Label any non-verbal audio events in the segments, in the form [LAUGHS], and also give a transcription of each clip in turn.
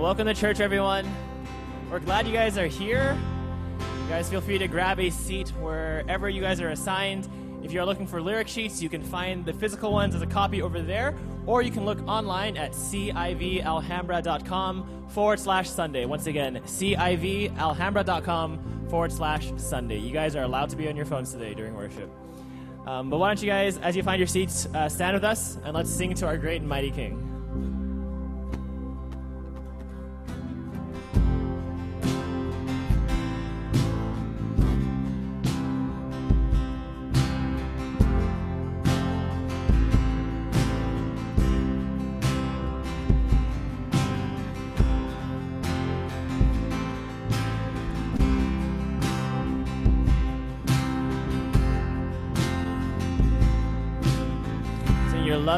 welcome to church, everyone. We're glad you guys are here. You guys feel free to grab a seat wherever you guys are assigned. If you're looking for lyric sheets, you can find the physical ones as a copy over there, or you can look online at civalhambra.com forward slash Sunday. Once again, civalhambra.com forward slash Sunday. You guys are allowed to be on your phones today during worship. Um, but why don't you guys, as you find your seats, uh, stand with us and let's sing to our great and mighty King.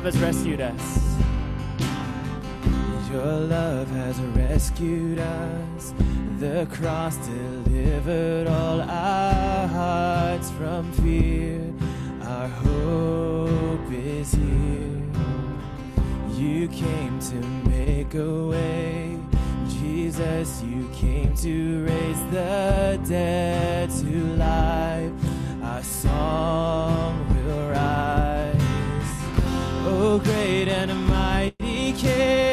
Love has rescued us. Your love has rescued us. The cross delivered all our hearts from fear. Our hope is here. You came to make a way. Jesus, you came to raise the dead to life. Our song will rise. Oh, great and mighty King,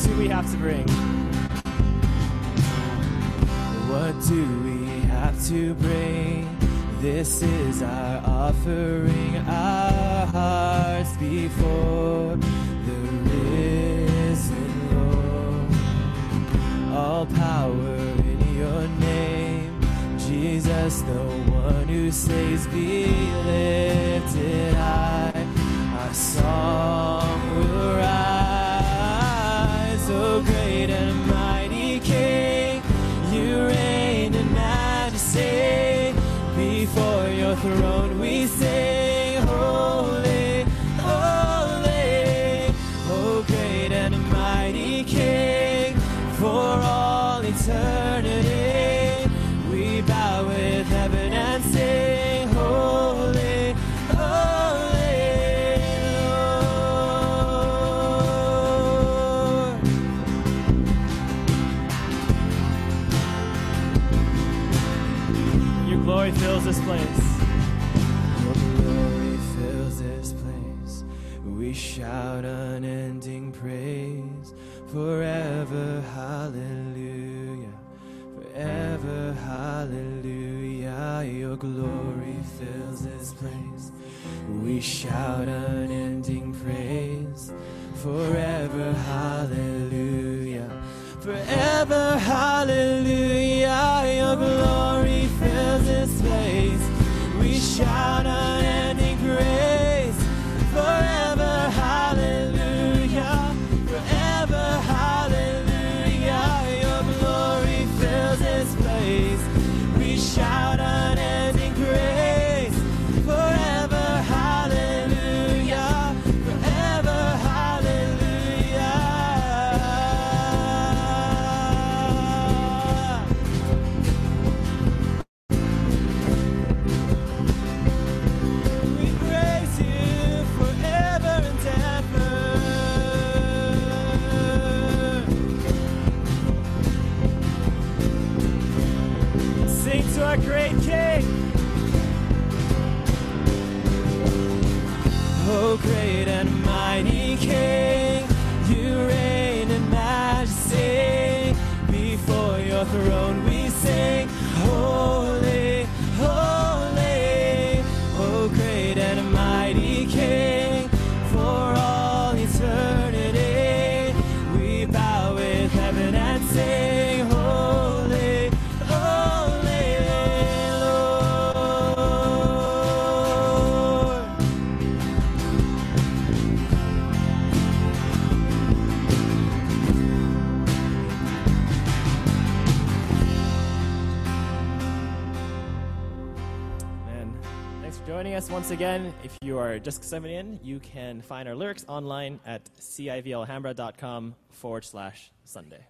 what do we have to bring? What do we have to bring? This is our offering, our hearts before the risen Lord. All power in your name, Jesus, the one who saves, be lifted high. Our song oh great and mighty King. You reign in majesty. Before your throne we sing, Holy, Holy. Oh, great and mighty King. For all eternity We shout unending praise forever. Hallelujah. Forever, hallelujah, again. If you are just in, you can find our lyrics online at civalhambra.com forward slash Sunday.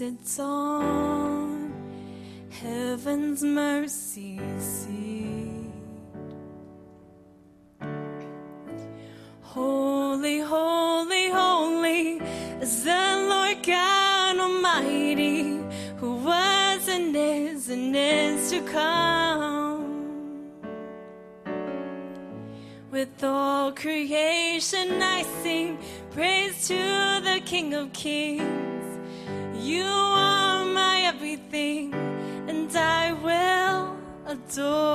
Sits on heaven's mercy seat. Holy, holy, holy is the Lord God Almighty, who was and is and is to come. With all creation, I sing praise to the King of Kings. You are my everything, and I will adore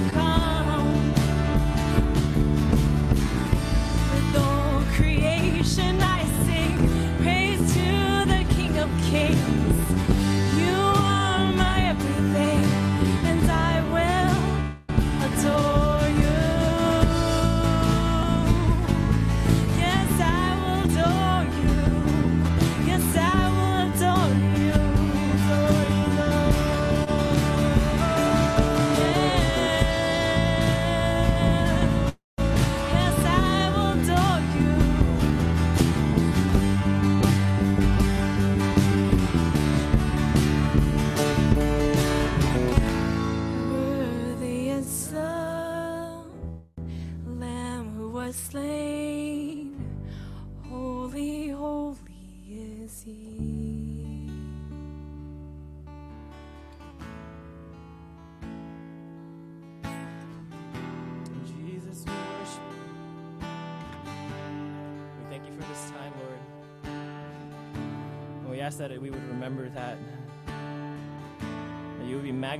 to come.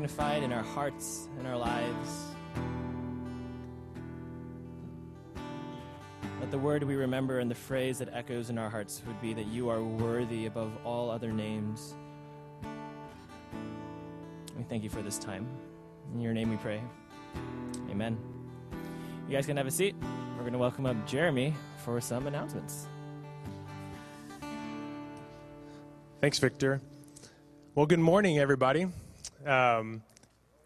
Magnified in our hearts and our lives. That the word we remember and the phrase that echoes in our hearts would be that you are worthy above all other names. We thank you for this time. In your name we pray. Amen. You guys can have a seat. We're going to welcome up Jeremy for some announcements. Thanks, Victor. Well, good morning, everybody. Um,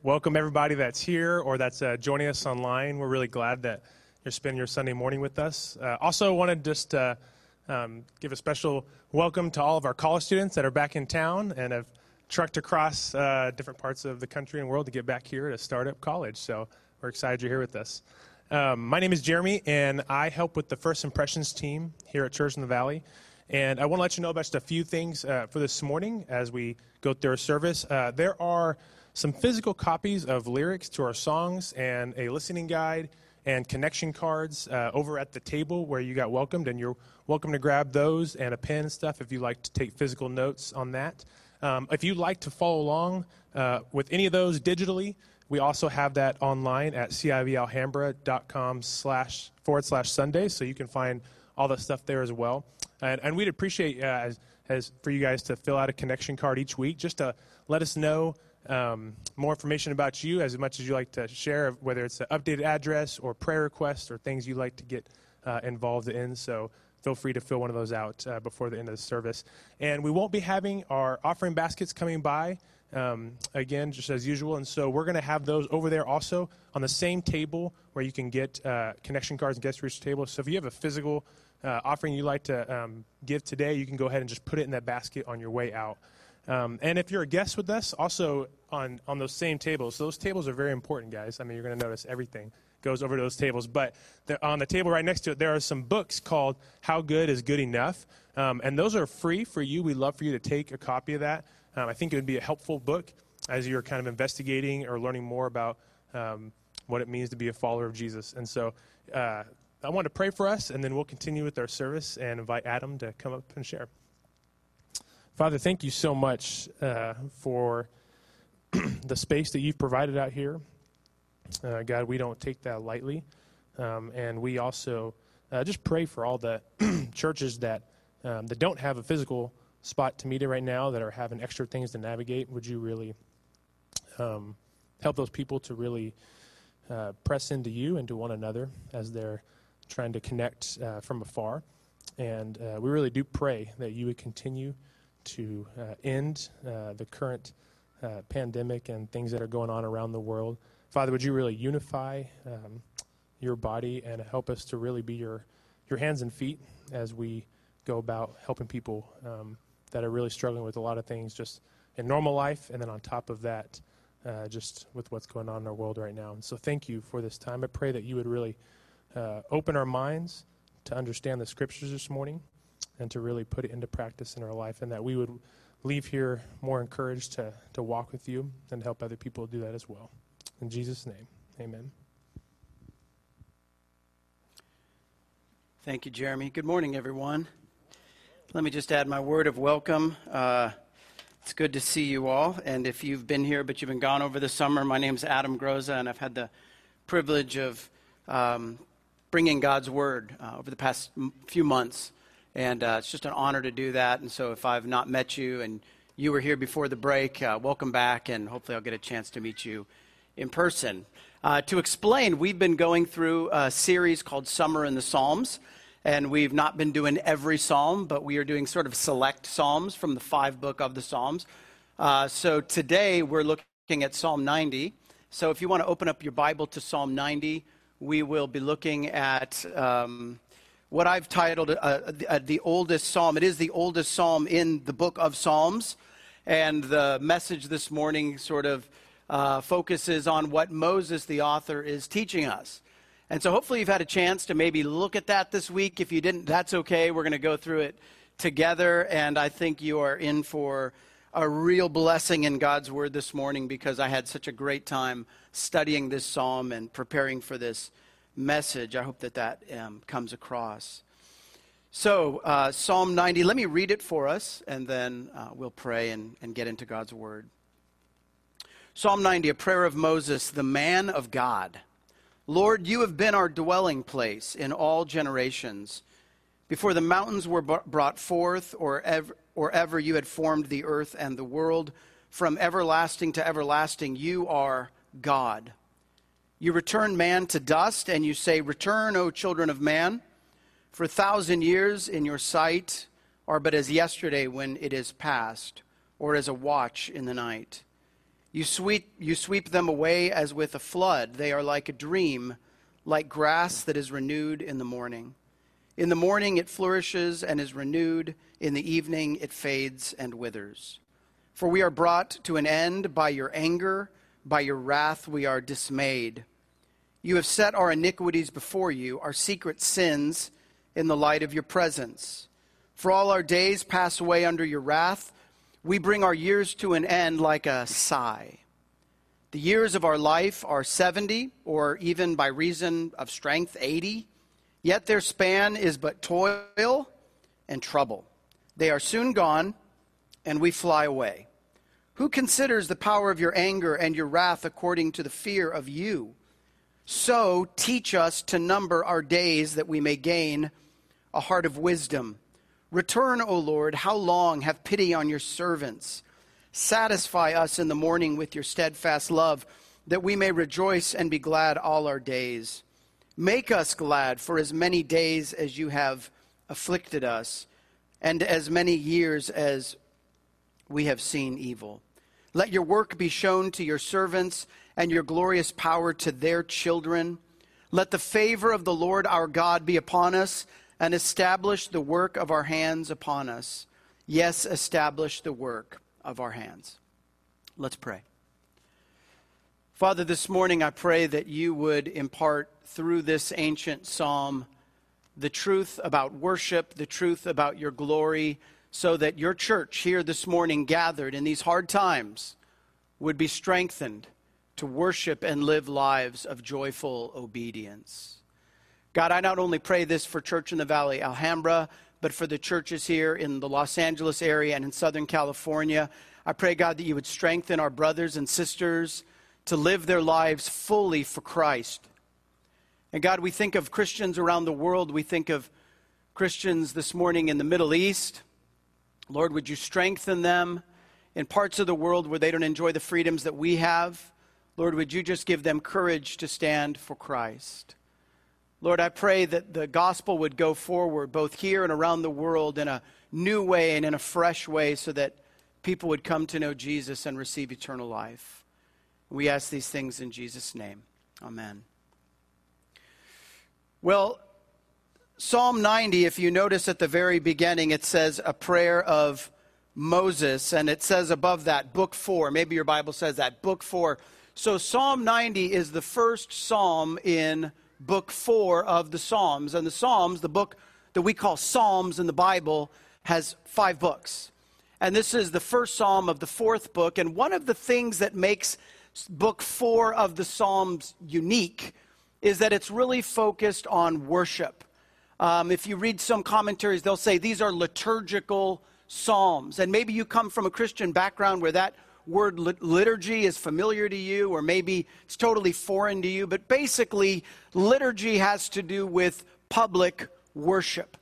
welcome, everybody that's here or that's uh, joining us online. We're really glad that you're spending your Sunday morning with us. Uh, also, wanted just to um, give a special welcome to all of our college students that are back in town and have trucked across uh, different parts of the country and world to get back here to start up college. So we're excited you're here with us. Um, my name is Jeremy, and I help with the First Impressions team here at Church in the Valley. And I want to let you know about just a few things uh, for this morning as we go through our service. Uh, there are some physical copies of lyrics to our songs and a listening guide and connection cards uh, over at the table where you got welcomed, and you're welcome to grab those and a pen and stuff if you'd like to take physical notes on that. Um, if you'd like to follow along uh, with any of those digitally, we also have that online at civalhambra.com slash forward slash Sunday, so you can find all the stuff there as well. And, and we'd appreciate uh, as, as for you guys to fill out a connection card each week just to let us know um, more information about you as much as you like to share, whether it's an updated address or prayer requests or things you'd like to get uh, involved in. So feel free to fill one of those out uh, before the end of the service. And we won't be having our offering baskets coming by um, again, just as usual. And so we're going to have those over there also on the same table where you can get uh, connection cards and guest reach tables. So if you have a physical uh, offering you'd like to um, give today, you can go ahead and just put it in that basket on your way out. Um, and if you're a guest with us, also on, on those same tables, so those tables are very important, guys. I mean, you're going to notice everything goes over to those tables. But on the table right next to it, there are some books called How Good is Good Enough. Um, and those are free for you. We'd love for you to take a copy of that. Um, I think it would be a helpful book as you're kind of investigating or learning more about um, what it means to be a follower of Jesus. And so uh, I want to pray for us, and then we'll continue with our service and invite Adam to come up and share. Father, thank you so much uh, for [CLEARS THROAT] the space that you've provided out here. Uh, God, we don't take that lightly. Um, and we also uh, just pray for all the [CLEARS THROAT] churches that, um, that don't have a physical spot to meet it right now, that are having extra things to navigate. Would you really um, help those people to really uh, press into you and to one another as they're trying to connect uh, from afar? And uh, we really do pray that you would continue to uh, end uh, the current uh, pandemic and things that are going on around the world. Father, would you really unify um, your body and help us to really be your, your hands and feet as we go about helping people um, that are really struggling with a lot of things just in normal life, and then on top of that, uh, just with what's going on in our world right now. And so, thank you for this time. I pray that you would really uh, open our minds to understand the scriptures this morning and to really put it into practice in our life, and that we would leave here more encouraged to, to walk with you and help other people do that as well. In Jesus' name, amen. Thank you, Jeremy. Good morning, everyone. Let me just add my word of welcome. Uh, it's good to see you all. And if you've been here but you've been gone over the summer, my name's Adam Groza, and I've had the privilege of um, bringing God's word uh, over the past few months. And uh, it's just an honor to do that. And so if I've not met you and you were here before the break, uh, welcome back, and hopefully I'll get a chance to meet you in person. Uh, to explain, we've been going through a series called Summer in the Psalms, and we've not been doing every psalm, but we are doing sort of select psalms from the five book of the Psalms. Uh, so today we're looking at Psalm 90. So if you want to open up your Bible to Psalm 90, we will be looking at um, what I've titled uh, the, uh, the oldest psalm. It is the oldest psalm in the book of Psalms. And the message this morning sort of uh, focuses on what Moses, the author, is teaching us. And so hopefully you've had a chance to maybe look at that this week. If you didn't, that's okay. We're going to go through it together. And I think you are in for a real blessing in God's Word this morning because I had such a great time studying this psalm and preparing for this message. I hope that that um, comes across. So, uh, Psalm 90, let me read it for us, and then uh, we'll pray and, and get into God's Word. Psalm 90, a prayer of Moses, the man of God. Lord, you have been our dwelling place in all generations. Before the mountains were brought forth, or ever, or ever you had formed the earth and the world, from everlasting to everlasting, you are God. You return man to dust, and you say, Return, O children of man. For a thousand years in your sight are but as yesterday when it is past, or as a watch in the night. You sweep, you sweep them away as with a flood. They are like a dream, like grass that is renewed in the morning. In the morning it flourishes and is renewed. In the evening it fades and withers. For we are brought to an end by your anger, by your wrath we are dismayed. You have set our iniquities before you, our secret sins in the light of your presence. For all our days pass away under your wrath. We bring our years to an end like a sigh. The years of our life are 70, or even by reason of strength, 80. Yet their span is but toil and trouble. They are soon gone, and we fly away. Who considers the power of your anger and your wrath according to the fear of you? So teach us to number our days that we may gain a heart of wisdom. Return, O Lord, how long? Have pity on your servants. Satisfy us in the morning with your steadfast love, that we may rejoice and be glad all our days. Make us glad for as many days as you have afflicted us, and as many years as we have seen evil. Let your work be shown to your servants, and your glorious power to their children. Let the favor of the Lord our God be upon us and establish the work of our hands upon us. Yes, establish the work of our hands. Let's pray. Father, this morning I pray that you would impart through this ancient psalm the truth about worship, the truth about your glory, so that your church here this morning, gathered in these hard times, would be strengthened to worship and live lives of joyful obedience. God, I not only pray this for Church in the Valley, Alhambra, but for the churches here in the Los Angeles area and in Southern California. I pray, God, that you would strengthen our brothers and sisters to live their lives fully for Christ. And God, we think of Christians around the world. We think of Christians this morning in the Middle East. Lord, would you strengthen them in parts of the world where they don't enjoy the freedoms that we have? Lord, would you just give them courage to stand for Christ? Lord, I pray that the gospel would go forward both here and around the world in a new way and in a fresh way so that people would come to know Jesus and receive eternal life. We ask these things in Jesus' name. Amen. Well, Psalm 90, if you notice at the very beginning, it says a prayer of Moses, and it says above that, book four. Maybe your Bible says that, book four. So Psalm 90 is the first psalm in book four of the Psalms. And the Psalms, the book that we call Psalms in the Bible, has five books. And this is the first psalm of the fourth book. And one of the things that makes book four of the Psalms unique is that it's really focused on worship. Um, if you read some commentaries, they'll say these are liturgical psalms. And maybe you come from a Christian background where that word liturgy is familiar to you, or maybe it's totally foreign to you, but basically, liturgy has to do with public worship.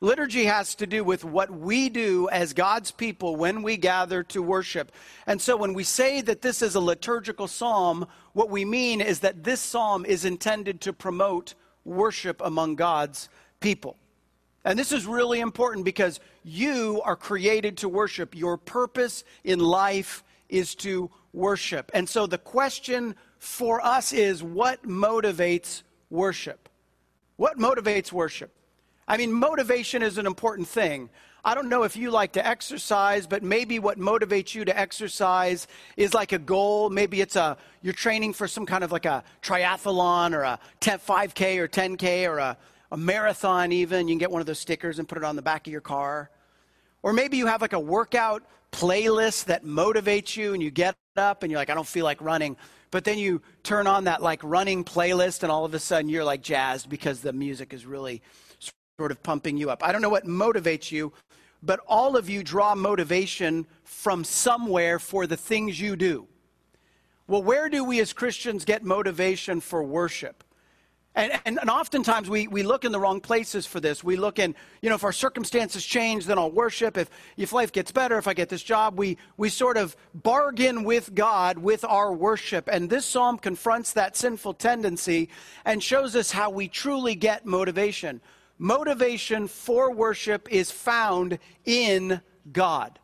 Liturgy has to do with what we do as God's people when we gather to worship. And so when we say that this is a liturgical psalm, what we mean is that this psalm is intended to promote worship among God's people. And this is really important because you are created to worship. Your purpose in life is to worship. And so the question for us is what motivates worship? What motivates worship? I mean, motivation is an important thing. I don't know if you like to exercise, but maybe what motivates you to exercise is like a goal. Maybe it's a you're training for some kind of like a triathlon or a 10, 5K or 10K or a, a marathon even. You can get one of those stickers and put it on the back of your car. Or maybe you have like a workout playlist that motivates you and you get up and you're like, I don't feel like running. But then you turn on that like running playlist and all of a sudden you're like jazzed because the music is really sort of pumping you up. I don't know what motivates you, but all of you draw motivation from somewhere for the things you do. Well, where do we as Christians get motivation for worship? And, and, and, oftentimes we, we look in the wrong places for this. We look in, you know, if our circumstances change, then I'll worship. If, if life gets better, if I get this job, we, we sort of bargain with God with our worship. And this psalm confronts that sinful tendency and shows us how we truly get motivation motivation for worship is found in God.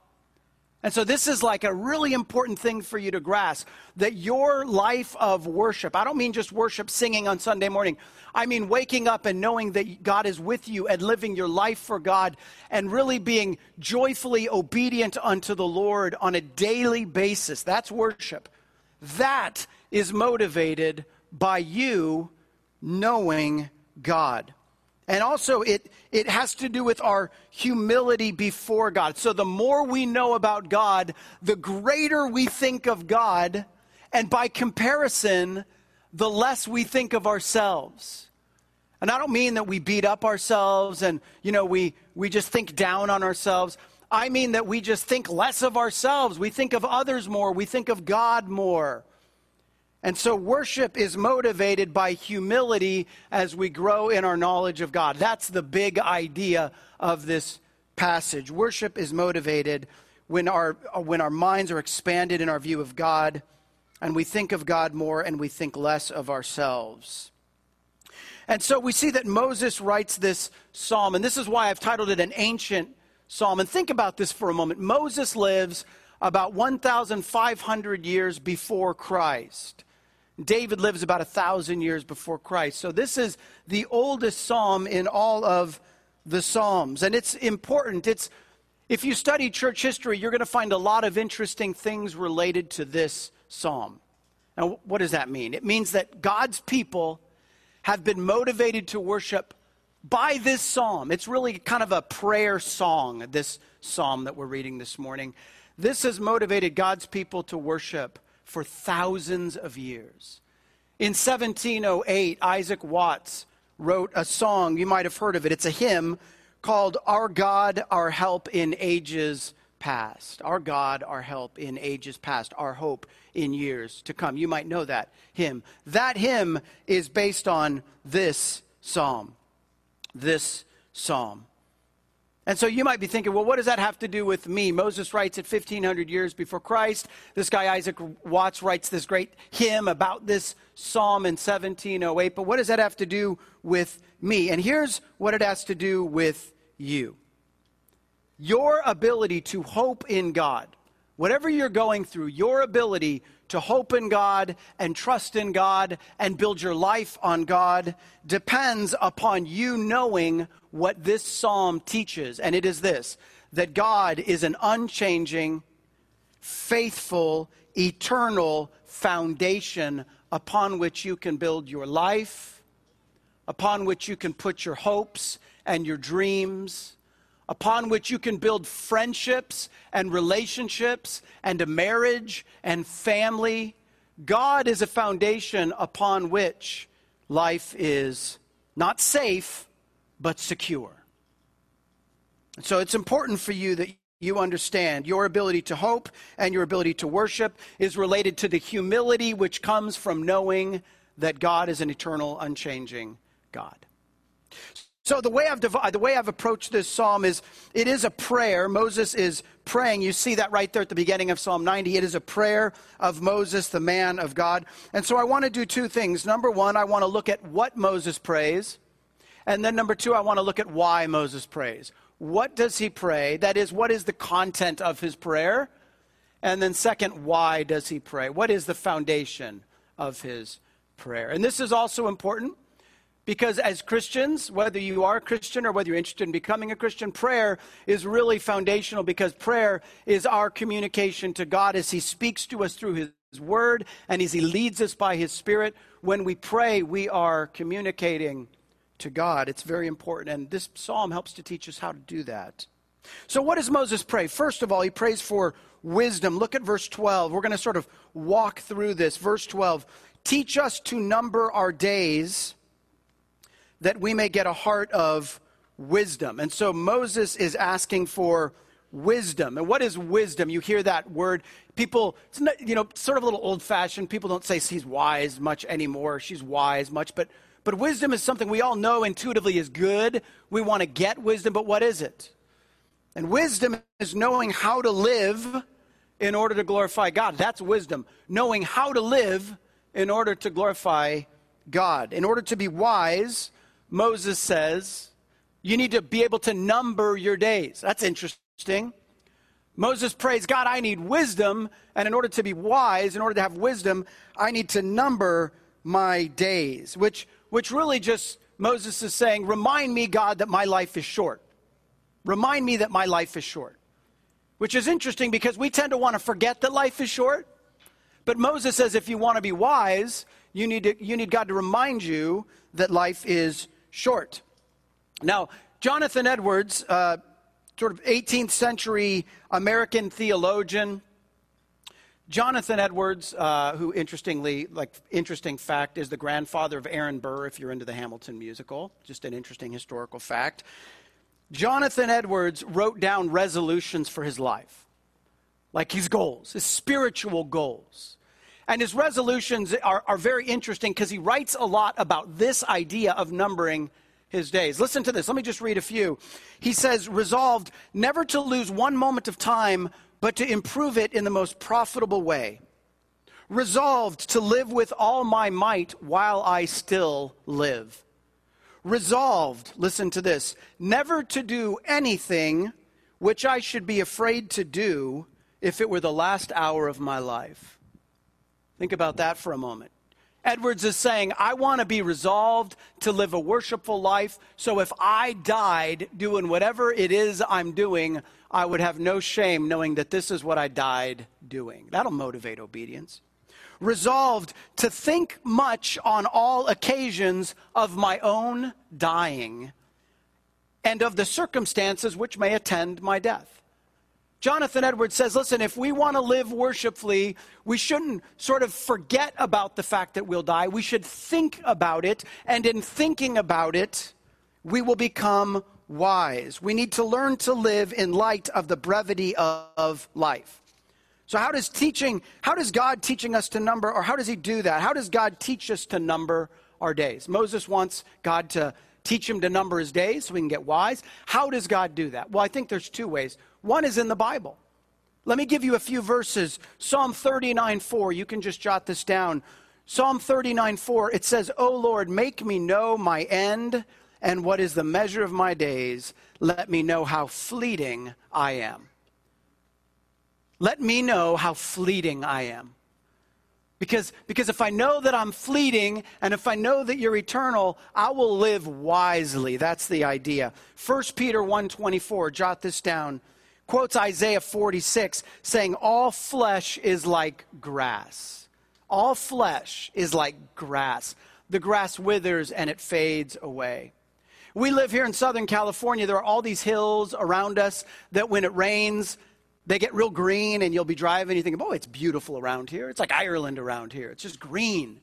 And so, this is like a really important thing for you to grasp that your life of worship, I don't mean just worship singing on Sunday morning. I mean waking up and knowing that God is with you and living your life for God and really being joyfully obedient unto the Lord on a daily basis. That's worship. That is motivated by you knowing God. And also, it, it has to do with our humility before God. So, the more we know about God, the greater we think of God. And by comparison, the less we think of ourselves. And I don't mean that we beat up ourselves and, you know, we, we just think down on ourselves. I mean that we just think less of ourselves. We think of others more. We think of God more. And so worship is motivated by humility as we grow in our knowledge of God. That's the big idea of this passage. Worship is motivated when our, when our minds are expanded in our view of God and we think of God more and we think less of ourselves. And so we see that Moses writes this psalm, and this is why I've titled it an ancient psalm. And think about this for a moment. Moses lives about 1,500 years before Christ. David lives about a thousand years before Christ. So this is the oldest psalm in all of the Psalms. And it's important. It's if you study church history, you're going to find a lot of interesting things related to this psalm. Now, what does that mean? It means that God's people have been motivated to worship by this psalm. It's really kind of a prayer song, this psalm that we're reading this morning. This has motivated God's people to worship for thousands of years. In 1708, Isaac Watts wrote a song. You might have heard of it. It's a hymn called Our God, Our Help in Ages Past. Our God, Our Help in Ages Past. Our hope in years to come. You might know that hymn. That hymn is based on this psalm. This psalm. And so you might be thinking, well, what does that have to do with me? Moses writes it 1,500 years before Christ. This guy, Isaac Watts, writes this great hymn about this psalm in 1708. But what does that have to do with me? And here's what it has to do with you your ability to hope in God. Whatever you're going through, your ability to hope in God and trust in God and build your life on God depends upon you knowing what this psalm teaches. And it is this that God is an unchanging, faithful, eternal foundation upon which you can build your life, upon which you can put your hopes and your dreams upon which you can build friendships and relationships and a marriage and family. God is a foundation upon which life is not safe, but secure. So it's important for you that you understand your ability to hope and your ability to worship is related to the humility which comes from knowing that God is an eternal, unchanging God. So the way I've the way I've approached this psalm is it is a prayer. Moses is praying. You see that right there at the beginning of Psalm 90. It is a prayer of Moses, the man of God. And so I want to do two things. Number 1, I want to look at what Moses prays. And then number 2, I want to look at why Moses prays. What does he pray? That is what is the content of his prayer? And then second, why does he pray? What is the foundation of his prayer? And this is also important Because as Christians, whether you are a Christian or whether you're interested in becoming a Christian, prayer is really foundational because prayer is our communication to God as He speaks to us through His Word and as He leads us by His Spirit. When we pray, we are communicating to God. It's very important. And this psalm helps to teach us how to do that. So, what does Moses pray? First of all, he prays for wisdom. Look at verse 12. We're going to sort of walk through this. Verse 12 Teach us to number our days that we may get a heart of wisdom. And so Moses is asking for wisdom. And what is wisdom? You hear that word. People, not, you know, sort of a little old fashioned. People don't say he's wise much anymore. She's wise much. But, but wisdom is something we all know intuitively is good. We want to get wisdom, but what is it? And wisdom is knowing how to live in order to glorify God. That's wisdom. Knowing how to live in order to glorify God. In order to be wise, Moses says, you need to be able to number your days. That's interesting. Moses prays, God, I need wisdom, and in order to be wise, in order to have wisdom, I need to number my days, which, which really just Moses is saying, remind me, God, that my life is short. Remind me that my life is short. Which is interesting because we tend to want to forget that life is short. But Moses says if you want to be wise, you need, to, you need God to remind you that life is short. Now, Jonathan Edwards, uh, sort of 18th century American theologian, Jonathan Edwards, uh, who interestingly, like interesting fact, is the grandfather of Aaron Burr. If you're into the Hamilton musical, just an interesting historical fact. Jonathan Edwards wrote down resolutions for his life, like his goals, his spiritual goals. And his resolutions are, are very interesting because he writes a lot about this idea of numbering his days. Listen to this. Let me just read a few. He says, resolved never to lose one moment of time, but to improve it in the most profitable way. Resolved to live with all my might while I still live. Resolved, listen to this, never to do anything which I should be afraid to do if it were the last hour of my life. Think about that for a moment. Edwards is saying, I want to be resolved to live a worshipful life, so if I died doing whatever it is I'm doing, I would have no shame knowing that this is what I died doing. That'll motivate obedience. Resolved to think much on all occasions of my own dying and of the circumstances which may attend my death. Jonathan Edwards says, listen, if we want to live worshipfully, we shouldn't sort of forget about the fact that we'll die. We should think about it, and in thinking about it, we will become wise. We need to learn to live in light of the brevity of life. So how does teaching, how does God teaching us to number, or how does he do that? How does God teach us to number our days? Moses wants God to teach him to number his days so we can get wise. How does God do that? Well, I think there's two ways. One is in the Bible. Let me give you a few verses. Psalm 39 4, you can just jot this down. Psalm 39 4, it says, O Lord, make me know my end and what is the measure of my days. Let me know how fleeting I am. Let me know how fleeting I am. Because, because if I know that I'm fleeting and if I know that you're eternal, I will live wisely. That's the idea. 1 Peter 1:24, jot this down quotes Isaiah 46, saying, All flesh is like grass. All flesh is like grass. The grass withers and it fades away. We live here in Southern California. There are all these hills around us that when it rains, they get real green, and you'll be driving, and you think, oh, it's beautiful around here. It's like Ireland around here. It's just green.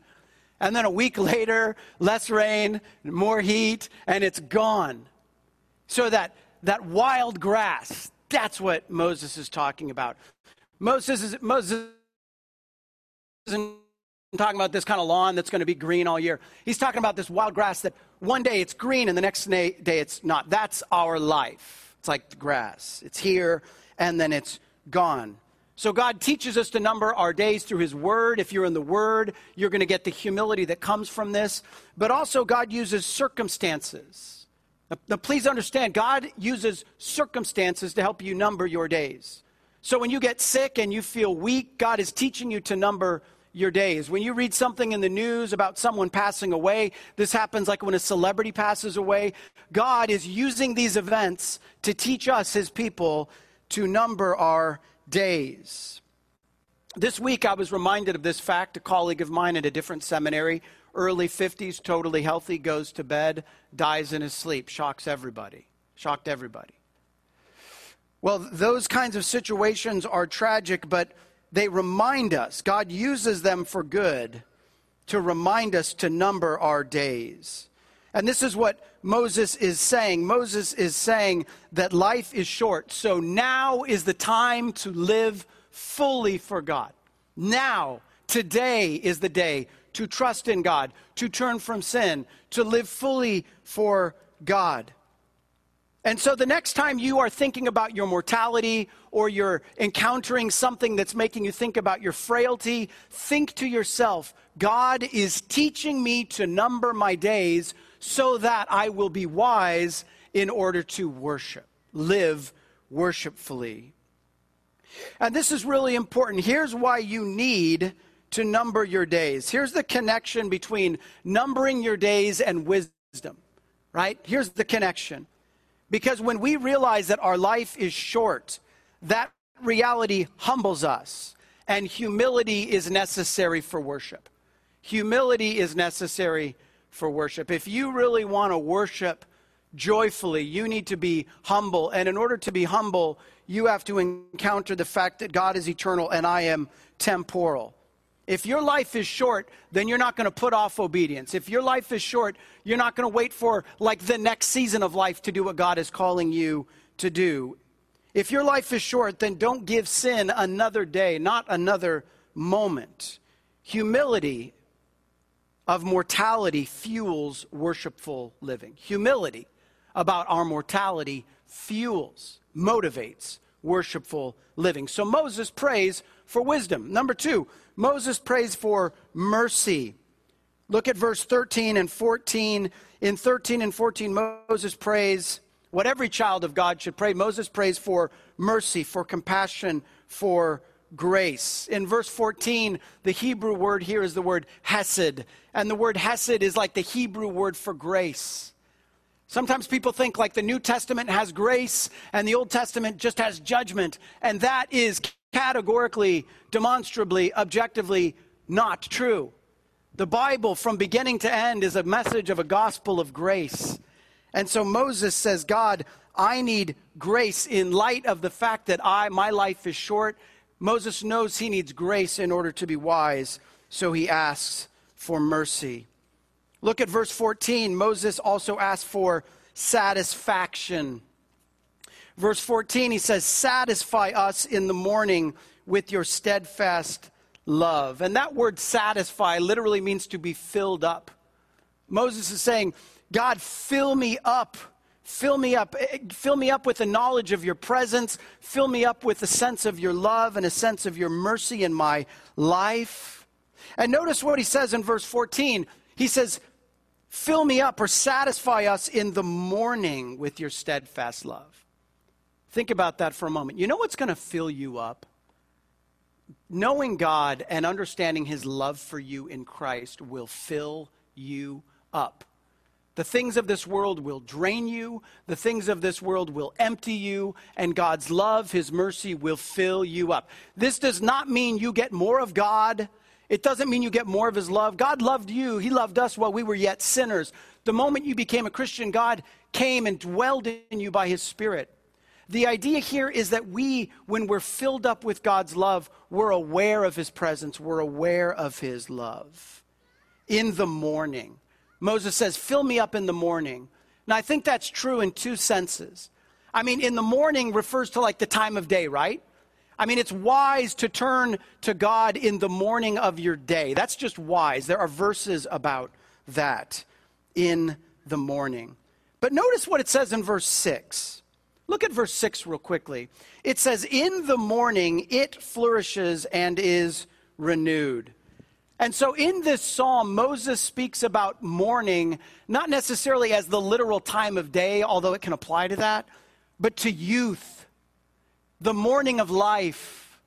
And then a week [LAUGHS] later, less rain, more heat, and it's gone. So that, that wild grass, that's what Moses is talking about. Moses is Moses isn't talking about this kind of lawn that's going to be green all year. He's talking about this wild grass that one day it's green and the next day it's not. That's our life. It's like the grass. It's here and then it's gone. So God teaches us to number our days through his word. If you're in the word, you're going to get the humility that comes from this. But also God uses circumstances now, please understand, God uses circumstances to help you number your days. So when you get sick and you feel weak, God is teaching you to number your days. When you read something in the news about someone passing away, this happens like when a celebrity passes away. God is using these events to teach us, his people, to number our days. This week, I was reminded of this fact. A colleague of mine at a different seminary, early 50s, totally healthy, goes to bed, dies in his sleep, shocks everybody. Shocked everybody. Well, those kinds of situations are tragic, but they remind us, God uses them for good to remind us to number our days. And this is what Moses is saying. Moses is saying that life is short, so now is the time to live fully for God. Now, today is the day to trust in God, to turn from sin, to live fully for God. And so the next time you are thinking about your mortality or you're encountering something that's making you think about your frailty, think to yourself, God is teaching me to number my days so that I will be wise in order to worship, live worshipfully. And this is really important. Here's why you need to number your days. Here's the connection between numbering your days and wisdom, right? Here's the connection. Because when we realize that our life is short, that reality humbles us, and humility is necessary for worship. Humility is necessary for worship. If you really want to worship joyfully, you need to be humble. And in order to be humble, you have to encounter the fact that God is eternal and I am temporal. If your life is short, then you're not going to put off obedience. If your life is short, you're not going to wait for like the next season of life to do what God is calling you to do. If your life is short, then don't give sin another day, not another moment. Humility of mortality fuels worshipful living. Humility about our mortality fuels, motivates worshipful living. So Moses prays for wisdom. Number two, Moses prays for mercy. Look at verse 13 and 14. In 13 and 14, Moses prays what every child of God should pray. Moses prays for mercy, for compassion, for grace. In verse 14, the Hebrew word here is the word hesed. And the word hesed is like the Hebrew word for grace. Sometimes people think like the New Testament has grace and the Old Testament just has judgment. And that is categorically, demonstrably, objectively not true. The Bible, from beginning to end, is a message of a gospel of grace. And so Moses says, God, I need grace in light of the fact that I, my life is short. Moses knows he needs grace in order to be wise, so he asks for mercy. Look at verse 14. Moses also asks for satisfaction. Verse 14, he says, Satisfy us in the morning with your steadfast love. And that word satisfy literally means to be filled up. Moses is saying, God, fill me up. Fill me up. Eh, fill me up with the knowledge of your presence. Fill me up with a sense of your love and a sense of your mercy in my life. And notice what he says in verse 14. He says, Fill me up or satisfy us in the morning with your steadfast love. Think about that for a moment. You know what's going to fill you up? Knowing God and understanding his love for you in Christ will fill you up. The things of this world will drain you, the things of this world will empty you, and God's love, his mercy will fill you up. This does not mean you get more of God. It doesn't mean you get more of his love. God loved you, he loved us while we were yet sinners. The moment you became a Christian, God came and dwelled in you by his Spirit. The idea here is that we, when we're filled up with God's love, we're aware of His presence, we're aware of His love. In the morning. Moses says, Fill me up in the morning. Now, I think that's true in two senses. I mean, in the morning refers to like the time of day, right? I mean, it's wise to turn to God in the morning of your day. That's just wise. There are verses about that in the morning. But notice what it says in verse 6. Look at verse 6 real quickly. It says, In the morning it flourishes and is renewed. And so in this psalm, Moses speaks about morning, not necessarily as the literal time of day, although it can apply to that, but to youth, the morning of life,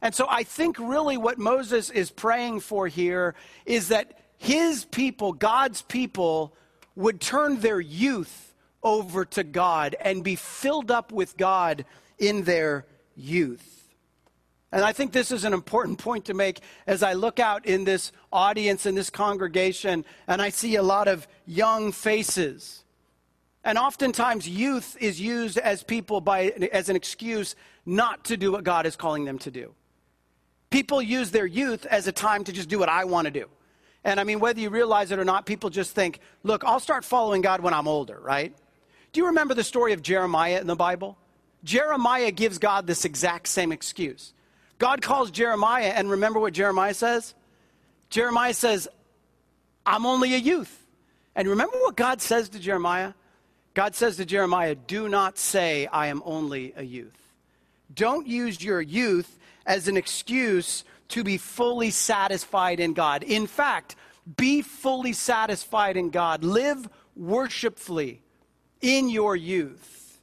And so I think really what Moses is praying for here is that his people, God's people, would turn their youth over to God and be filled up with God in their youth. And I think this is an important point to make as I look out in this audience, in this congregation, and I see a lot of young faces. And oftentimes, youth is used as people by, as an excuse not to do what God is calling them to do. People use their youth as a time to just do what I want to do. And I mean, whether you realize it or not, people just think, look, I'll start following God when I'm older, right? Do you remember the story of Jeremiah in the Bible? Jeremiah gives God this exact same excuse. God calls Jeremiah, and remember what Jeremiah says? Jeremiah says, I'm only a youth. And remember what God says to Jeremiah? God says to Jeremiah, Do not say, I am only a youth. Don't use your youth as an excuse to be fully satisfied in God. In fact, be fully satisfied in God. Live worshipfully in your youth,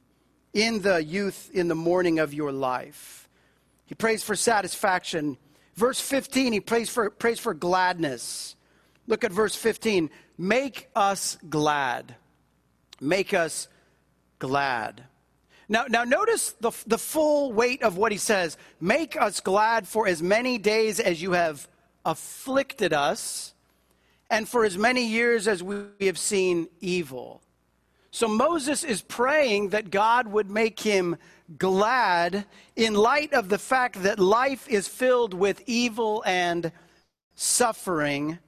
in the youth, in the morning of your life. He prays for satisfaction. Verse 15, he prays for, prays for gladness. Look at verse 15. Make us glad. Make us glad. Now, now notice the, the full weight of what he says. Make us glad for as many days as you have afflicted us, and for as many years as we have seen evil. So Moses is praying that God would make him glad in light of the fact that life is filled with evil and suffering.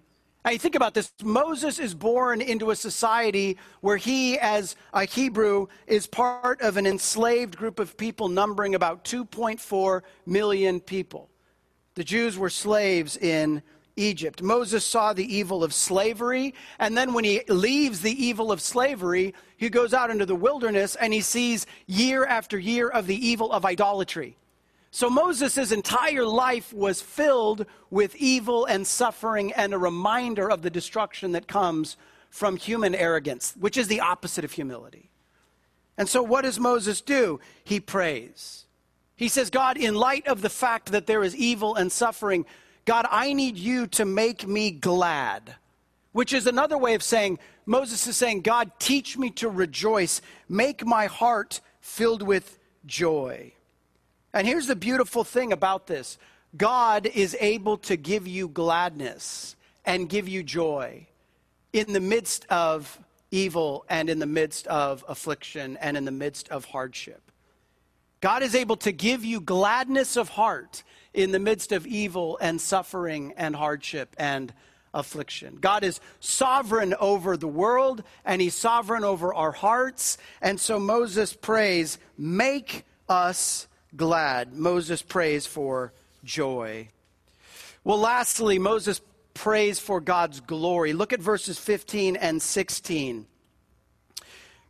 You think about this Moses is born into a society where he, as a Hebrew, is part of an enslaved group of people numbering about 2.4 million people. The Jews were slaves in Egypt. Moses saw the evil of slavery, and then when he leaves the evil of slavery, he goes out into the wilderness and he sees year after year of the evil of idolatry. So Moses' entire life was filled with evil and suffering and a reminder of the destruction that comes from human arrogance, which is the opposite of humility. And so, what does Moses do? He prays. He says, God, in light of the fact that there is evil and suffering, God, I need you to make me glad. Which is another way of saying, Moses is saying, God, teach me to rejoice. Make my heart filled with joy. And here's the beautiful thing about this God is able to give you gladness and give you joy in the midst of evil and in the midst of affliction and in the midst of hardship. God is able to give you gladness of heart in the midst of evil and suffering and hardship and affliction. God is sovereign over the world and he's sovereign over our hearts. And so Moses prays, Make us glad. Moses prays for joy. Well, lastly, Moses prays for God's glory. Look at verses 15 and 16.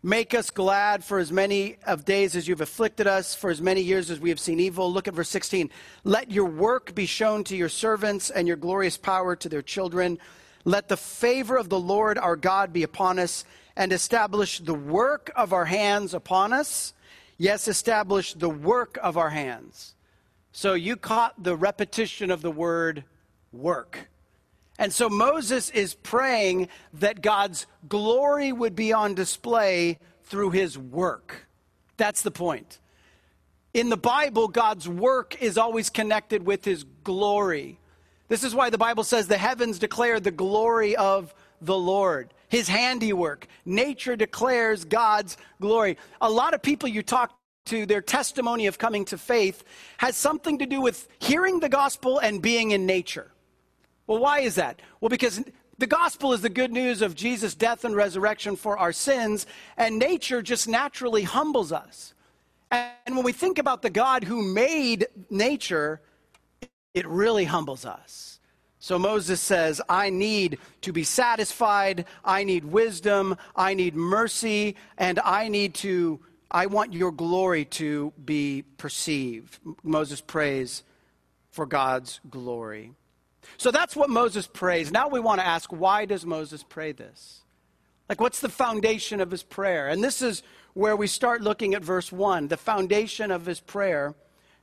Make us glad for as many of days as you've afflicted us, for as many years as we have seen evil. Look at verse 16. Let your work be shown to your servants and your glorious power to their children. Let the favor of the Lord our God be upon us and establish the work of our hands upon us. Yes, establish the work of our hands. So you caught the repetition of the word work. And so Moses is praying that God's glory would be on display through his work. That's the point. In the Bible, God's work is always connected with his glory. This is why the Bible says the heavens declare the glory of the Lord, his handiwork. Nature declares God's glory. A lot of people you talk to, their testimony of coming to faith has something to do with hearing the gospel and being in nature. Well, why is that? Well, because the gospel is the good news of Jesus' death and resurrection for our sins, and nature just naturally humbles us. And when we think about the God who made nature, it really humbles us. So Moses says, I need to be satisfied, I need wisdom, I need mercy, and I need to, I want your glory to be perceived. Moses prays for God's glory. So that's what Moses prays. Now we want to ask why does Moses pray this? Like, what's the foundation of his prayer? And this is where we start looking at verse 1. The foundation of his prayer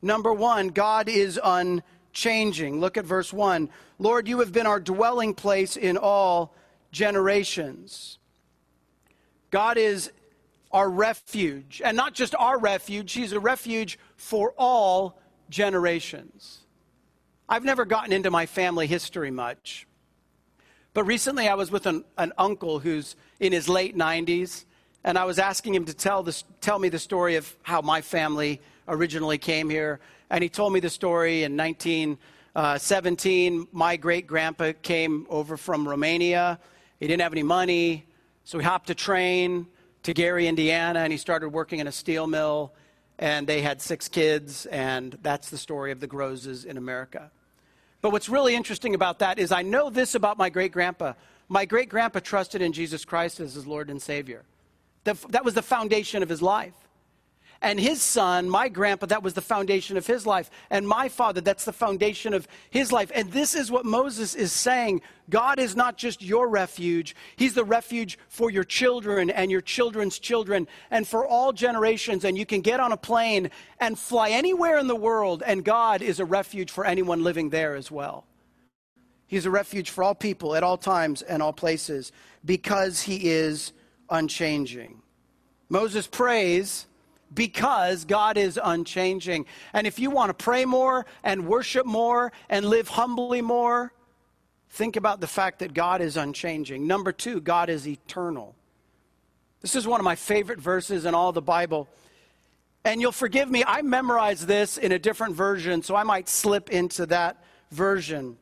Number one, God is unchanging. Look at verse 1. Lord, you have been our dwelling place in all generations. God is our refuge, and not just our refuge, He's a refuge for all generations. I've never gotten into my family history much, but recently I was with an, an uncle who's in his late 90s, and I was asking him to tell, this, tell me the story of how my family originally came here. And he told me the story in 1917. Uh, my great grandpa came over from Romania. He didn't have any money, so he hopped a train to Gary, Indiana, and he started working in a steel mill. And they had six kids, and that's the story of the Grozes in America. But what's really interesting about that is I know this about my great grandpa. My great grandpa trusted in Jesus Christ as his Lord and Savior. that was the foundation of his life. And his son, my grandpa, that was the foundation of his life. And my father, that's the foundation of his life. And this is what Moses is saying God is not just your refuge, He's the refuge for your children and your children's children and for all generations. And you can get on a plane and fly anywhere in the world, and God is a refuge for anyone living there as well. He's a refuge for all people at all times and all places because He is unchanging. Moses prays because God is unchanging. And if you want to pray more and worship more and live humbly more, think about the fact that God is unchanging. Number two, God is eternal. This is one of my favorite verses in all the Bible. And you'll forgive me, I memorized this in a different version, so I might slip into that version.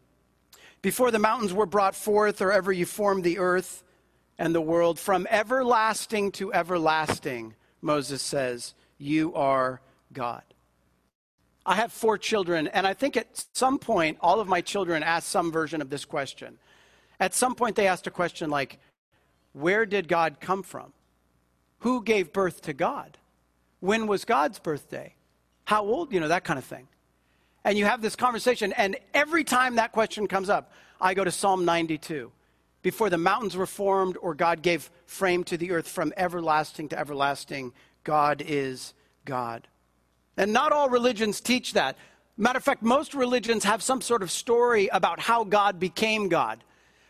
Before the mountains were brought forth, or ever you formed the earth and the world, from everlasting to everlasting, Moses says, You are God. I have four children, and I think at some point, all of my children asked some version of this question. At some point, they asked a question like, Where did God come from? Who gave birth to God? When was God's birthday? How old? You know, that kind of thing. And you have this conversation, and every time that question comes up, I go to Psalm 92 before the mountains were formed or God gave frame to the earth from everlasting to everlasting, God is God. And not all religions teach that. Matter of fact, most religions have some sort of story about how God became God.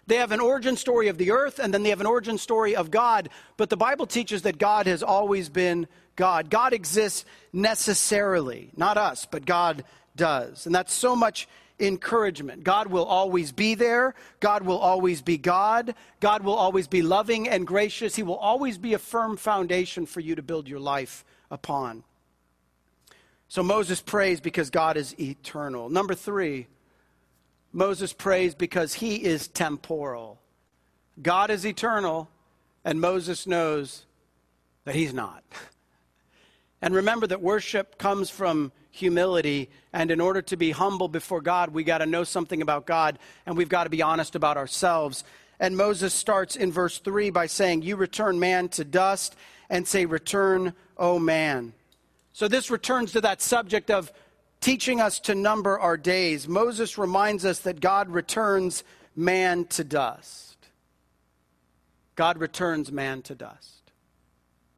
They have an origin story of the earth and then they have an origin story of God, but the Bible teaches that God has always been God. God exists necessarily, not us, but God does. And that's so much encouragement. God will always be there. God will always be God. God will always be loving and gracious. He will always be a firm foundation for you to build your life upon. So Moses prays because God is eternal. Number three, Moses prays because he is temporal. God is eternal, and Moses knows that he's not. [LAUGHS] And remember that worship comes from humility. And in order to be humble before God, we got to know something about God and we've got to be honest about ourselves. And Moses starts in verse 3 by saying, You return man to dust and say, Return, O man. So this returns to that subject of teaching us to number our days. Moses reminds us that God returns man to dust. God returns man to dust.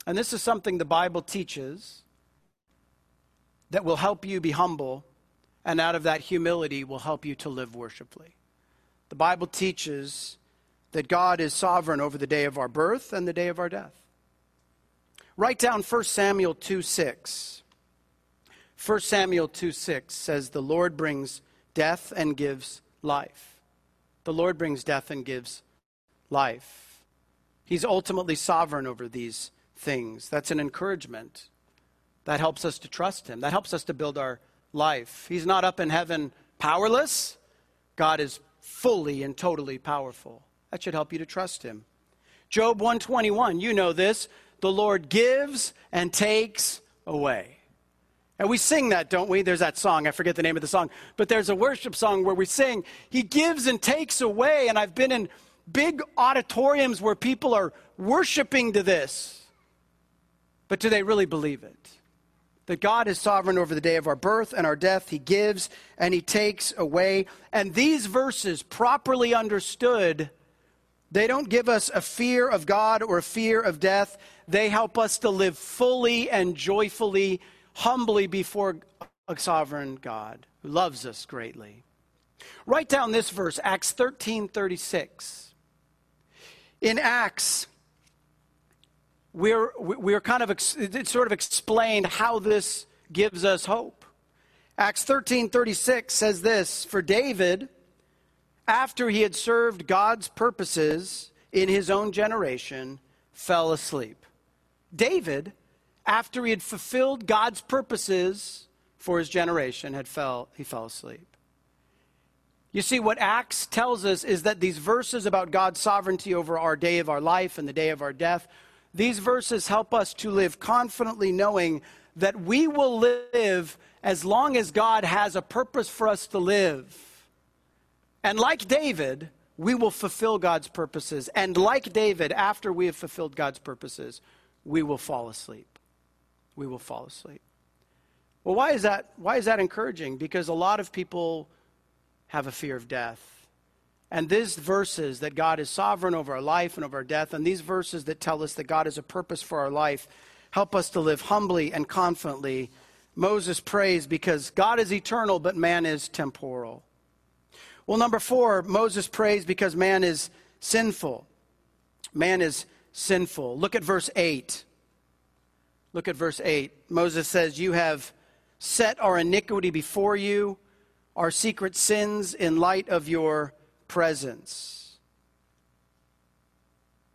And this is something the Bible teaches that will help you be humble, and out of that humility will help you to live worshipfully. The Bible teaches that God is sovereign over the day of our birth and the day of our death. Write down 1 Samuel 2 6. 1 Samuel 2 6 says, The Lord brings death and gives life. The Lord brings death and gives life. He's ultimately sovereign over these things. That's an encouragement. That helps us to trust Him. That helps us to build our life. He's not up in heaven powerless. God is fully and totally powerful. That should help you to trust Him. Job 121, you know this. The Lord gives and takes away. And we sing that, don't we? There's that song. I forget the name of the song. But there's a worship song where we sing, He gives and takes away. And I've been in big auditoriums where people are worshiping to this. But do they really believe it? That God is sovereign over the day of our birth and our death. He gives and He takes away. And these verses, properly understood, they don't give us a fear of God or a fear of death. They help us to live fully and joyfully, humbly before a sovereign God who loves us greatly. Write down this verse, Acts 13 36. In Acts, we're, we're kind of, it's sort of explained how this gives us hope. Acts 13 36 says this For David, after he had served God's purposes in his own generation, fell asleep. David, after he had fulfilled God's purposes for his generation, had fell, he fell asleep. You see, what Acts tells us is that these verses about God's sovereignty over our day of our life and the day of our death, these verses help us to live confidently knowing that we will live as long as God has a purpose for us to live. And like David, we will fulfill God's purposes. And like David, after we have fulfilled God's purposes, we will fall asleep. We will fall asleep. Well, why is that, why is that encouraging? Because a lot of people have a fear of death. And these verses that God is sovereign over our life and over our death, and these verses that tell us that God has a purpose for our life, help us to live humbly and confidently. Moses prays because God is eternal, but man is temporal. Well, number four, Moses prays because man is sinful. Man is sinful. Look at verse 8. Look at verse 8. Moses says, You have set our iniquity before you our secret sins in light of your presence.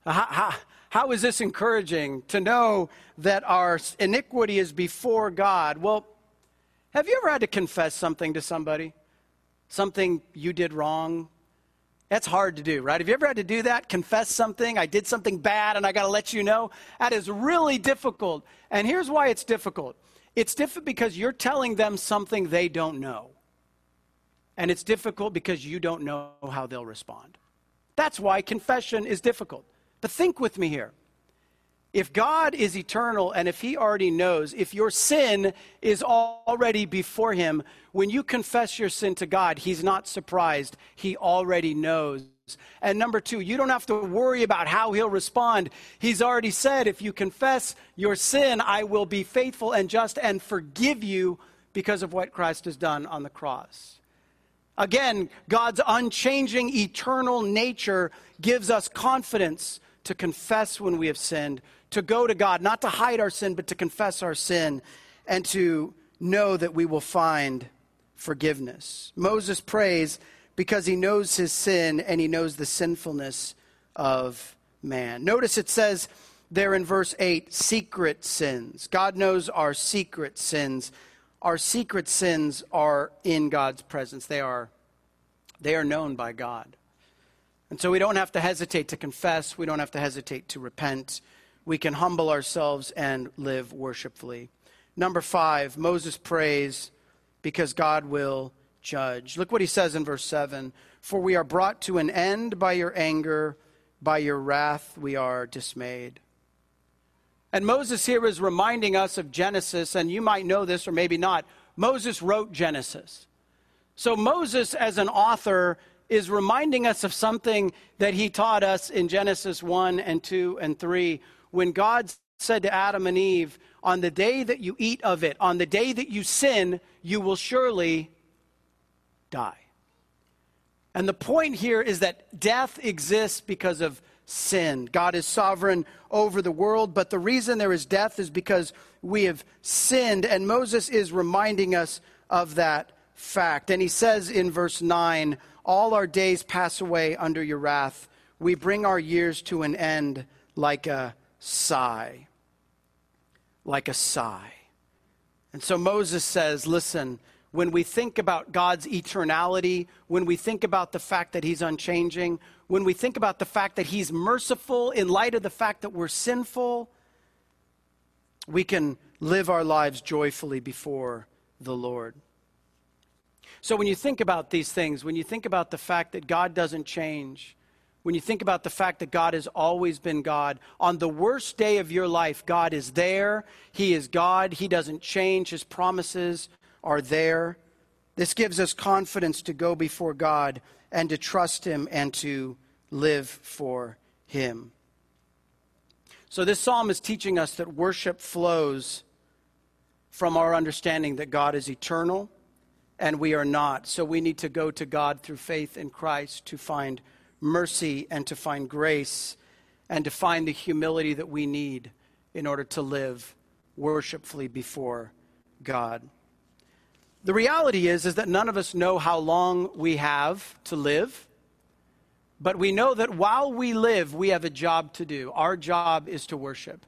How, how, how is this encouraging to know that our iniquity is before God? Well, have you ever had to confess something to somebody? Something you did wrong? That's hard to do, right? Have you ever had to do that? Confess something? I did something bad and I got to let you know? That is really difficult. And here's why it's difficult it's difficult because you're telling them something they don't know. And it's difficult because you don't know how they'll respond. That's why confession is difficult. But think with me here. If God is eternal and if He already knows, if your sin is already before Him, when you confess your sin to God, He's not surprised. He already knows. And number two, you don't have to worry about how He'll respond. He's already said, if you confess your sin, I will be faithful and just and forgive you because of what Christ has done on the cross. Again, God's unchanging, eternal nature gives us confidence to confess when we have sinned, to go to God, not to hide our sin, but to confess our sin, and to know that we will find forgiveness. Moses prays because he knows his sin and he knows the sinfulness of man. Notice it says there in verse 8 secret sins. God knows our secret sins our secret sins are in God's presence. They are, they are known by God. And so we don't have to hesitate to confess. We don't have to hesitate to repent. We can humble ourselves and live worshipfully. Number five, Moses prays because God will judge. Look what he says in verse 7 For we are brought to an end by your anger, by your wrath we are dismayed. And Moses here is reminding us of Genesis, and you might know this or maybe not. Moses wrote Genesis. So Moses, as an author, is reminding us of something that he taught us in Genesis 1 and 2 and 3 when God said to Adam and Eve, On the day that you eat of it, on the day that you sin, you will surely die. And the point here is that death exists because of sin. God is sovereign over the world, but the reason there is death is because we have sinned. And Moses is reminding us of that fact. And he says in verse 9, All our days pass away under your wrath. We bring our years to an end like a sigh. Like a sigh. And so Moses says, Listen, when we think about God's eternality, when we think about the fact that He's unchanging, when we think about the fact that He's merciful in light of the fact that we're sinful, we can live our lives joyfully before the Lord. So, when you think about these things, when you think about the fact that God doesn't change, when you think about the fact that God has always been God, on the worst day of your life, God is there. He is God. He doesn't change. His promises are there. This gives us confidence to go before God and to trust Him and to live for Him. So, this psalm is teaching us that worship flows from our understanding that God is eternal and we are not. So we need to go to God through faith in Christ to find mercy and to find grace and to find the humility that we need in order to live worshipfully before God. The reality is is that none of us know how long we have to live. But we know that while we live, we have a job to do. Our job is to worship.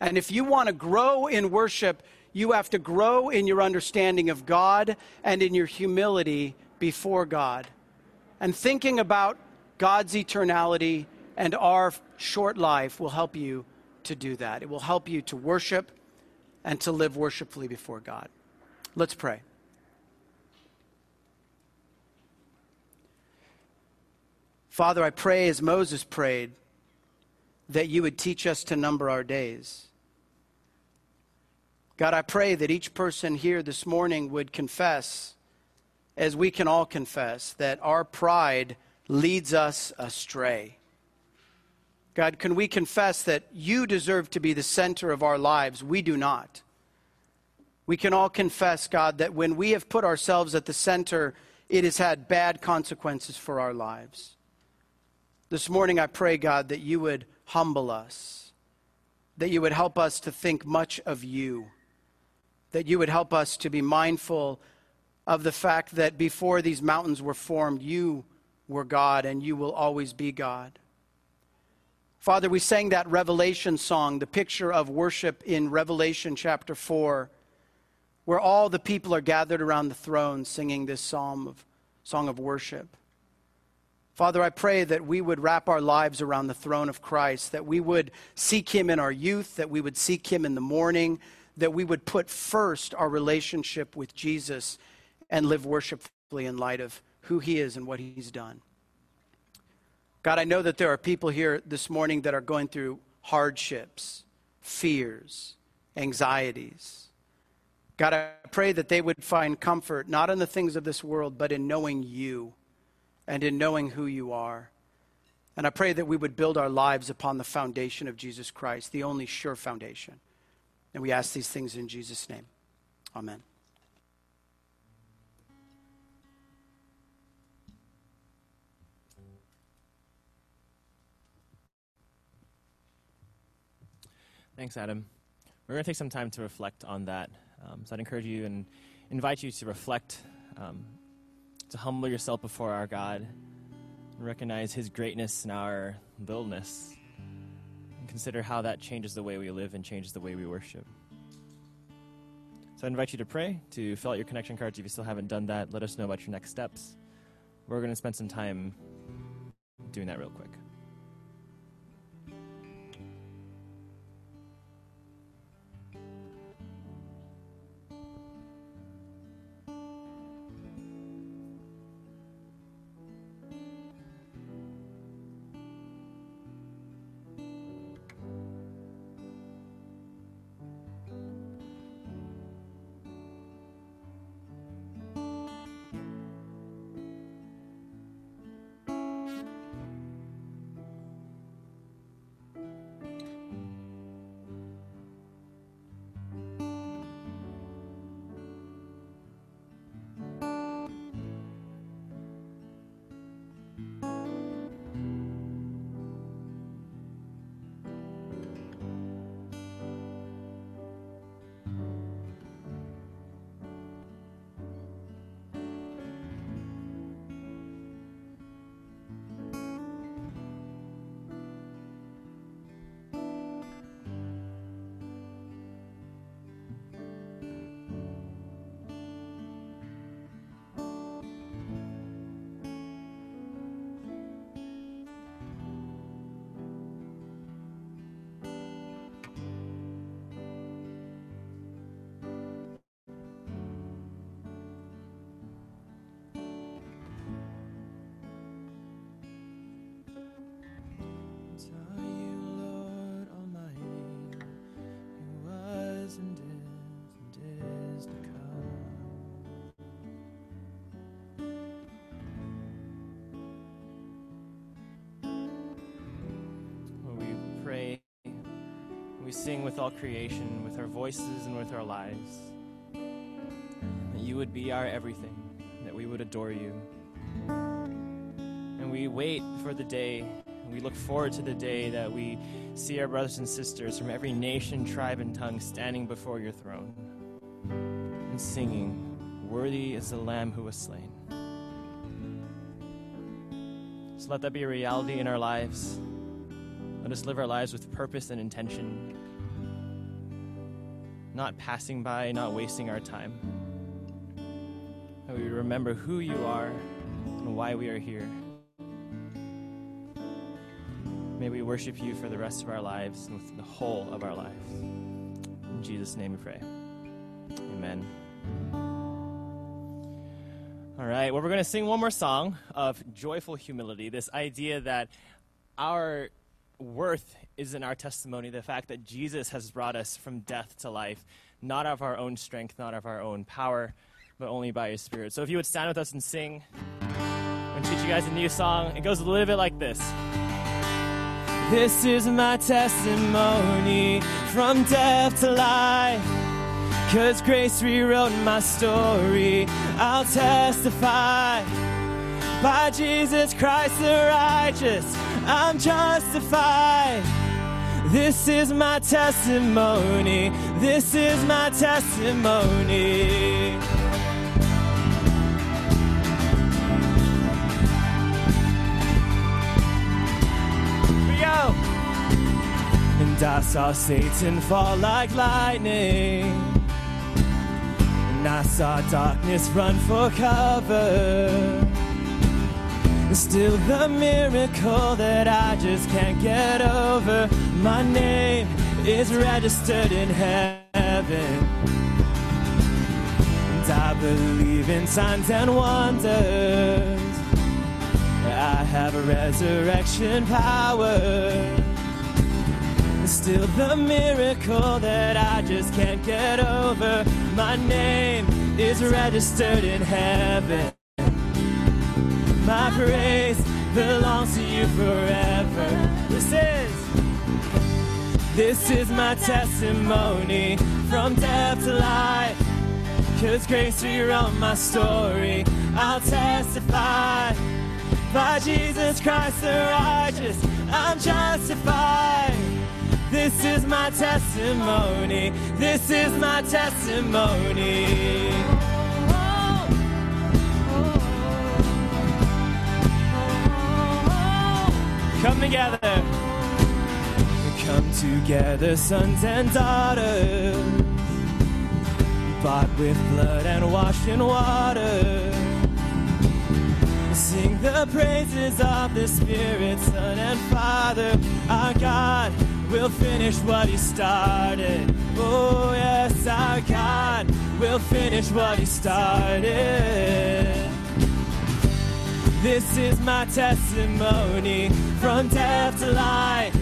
And if you want to grow in worship, you have to grow in your understanding of God and in your humility before God. And thinking about God's eternality and our short life will help you to do that. It will help you to worship and to live worshipfully before God. Let's pray. Father, I pray as Moses prayed that you would teach us to number our days. God, I pray that each person here this morning would confess, as we can all confess, that our pride leads us astray. God, can we confess that you deserve to be the center of our lives? We do not. We can all confess, God, that when we have put ourselves at the center, it has had bad consequences for our lives. This morning, I pray, God, that you would humble us, that you would help us to think much of you, that you would help us to be mindful of the fact that before these mountains were formed, you were God and you will always be God. Father, we sang that Revelation song, the picture of worship in Revelation chapter 4, where all the people are gathered around the throne singing this psalm of, song of worship. Father, I pray that we would wrap our lives around the throne of Christ, that we would seek Him in our youth, that we would seek Him in the morning, that we would put first our relationship with Jesus and live worshipfully in light of who He is and what He's done. God, I know that there are people here this morning that are going through hardships, fears, anxieties. God, I pray that they would find comfort not in the things of this world, but in knowing you and in knowing who you are. And I pray that we would build our lives upon the foundation of Jesus Christ, the only sure foundation. And we ask these things in Jesus' name. Amen. Thanks, Adam. We're going to take some time to reflect on that. Um, so I'd encourage you and invite you to reflect um, to humble yourself before our God and recognize His greatness and our littleness. And consider how that changes the way we live and changes the way we worship. So I invite you to pray, to fill out your connection cards if you still haven't done that. Let us know about your next steps. We're going to spend some time doing that real quick. Sing with all creation, with our voices and with our lives. That you would be our everything, that we would adore you. And we wait for the day, we look forward to the day that we see our brothers and sisters from every nation, tribe, and tongue standing before your throne and singing, Worthy is the Lamb who was slain. So let that be a reality in our lives. Let us live our lives with purpose and intention, not passing by, not wasting our time. That we remember who you are and why we are here. May we worship you for the rest of our lives and the whole of our lives. In Jesus' name we pray. Amen. All right, well, we're going to sing one more song of joyful humility. This idea that our worth is in our testimony, the fact that Jesus has brought us from death to life, not of our own strength, not of our own power, but only by His Spirit. So if you would stand with us and sing, I'm teach you guys a new song. It goes a little bit like this. This is my testimony from death to life. Cause grace rewrote my story. I'll testify by Jesus Christ the righteous. I'm justified. This is my testimony. This is my testimony. Go. And I saw Satan fall like lightning. And I saw darkness run for cover. Still the miracle that I just can't get over. My name is registered in heaven. And I believe in signs and wonders. I have a resurrection power. Still the miracle that I just can't get over. My name is registered in heaven. My praise belongs to you forever. This is this is my testimony from death to life. Cause grace rewrote my story. I'll testify by Jesus Christ the righteous. I'm justified. This is my testimony. This is my testimony. Come together. Come together, sons and daughters. Bought with blood and washed in water. Sing the praises of the Spirit, Son and Father. Our God will finish what He started. Oh, yes, our God will finish what He started. This is my testimony from death to life.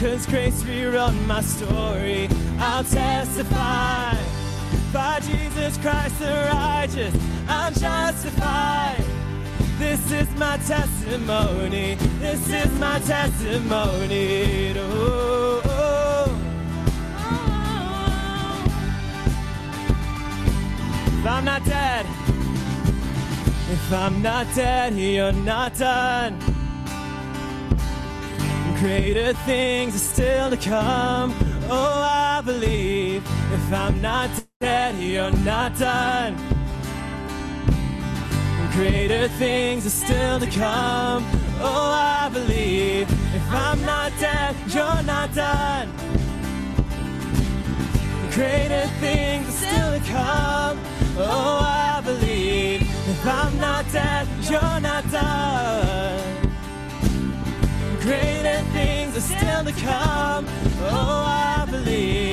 Cause grace rewrote my story. I'll testify by Jesus Christ the righteous. I'm justified. This is my testimony. This is my testimony. Oh, oh, oh. I'm not dead, if I'm not dead, you're oh, not done. Greater things are still to come. Oh, I believe. If I'm not dead, you're not done. Greater things are still to come. Oh, I believe. If I'm not dead, you're not done. Greater things are still to come. Oh, I believe. If I'm not dead, you're not done. Greater things are still to come. Oh, I believe.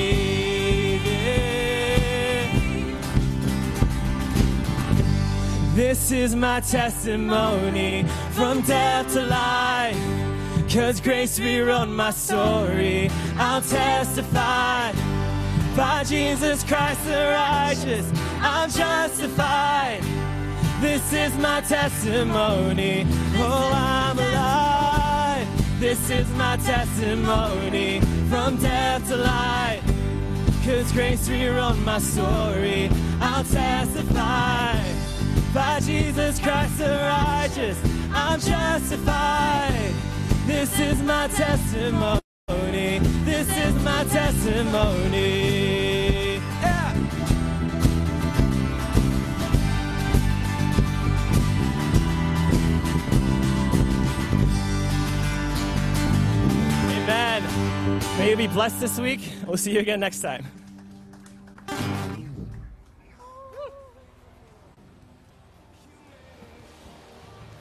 This is my testimony from death to life. Cause grace rewrote my story. I'll testify by Jesus Christ the righteous. I'm justified. This is my testimony. Oh, I'm alive. This is my testimony from death to life. Cause grace rewrote my story. I'll testify by Jesus Christ the righteous. I'm justified. This is my testimony. This is my testimony. May you be blessed this week. We'll see you again next time.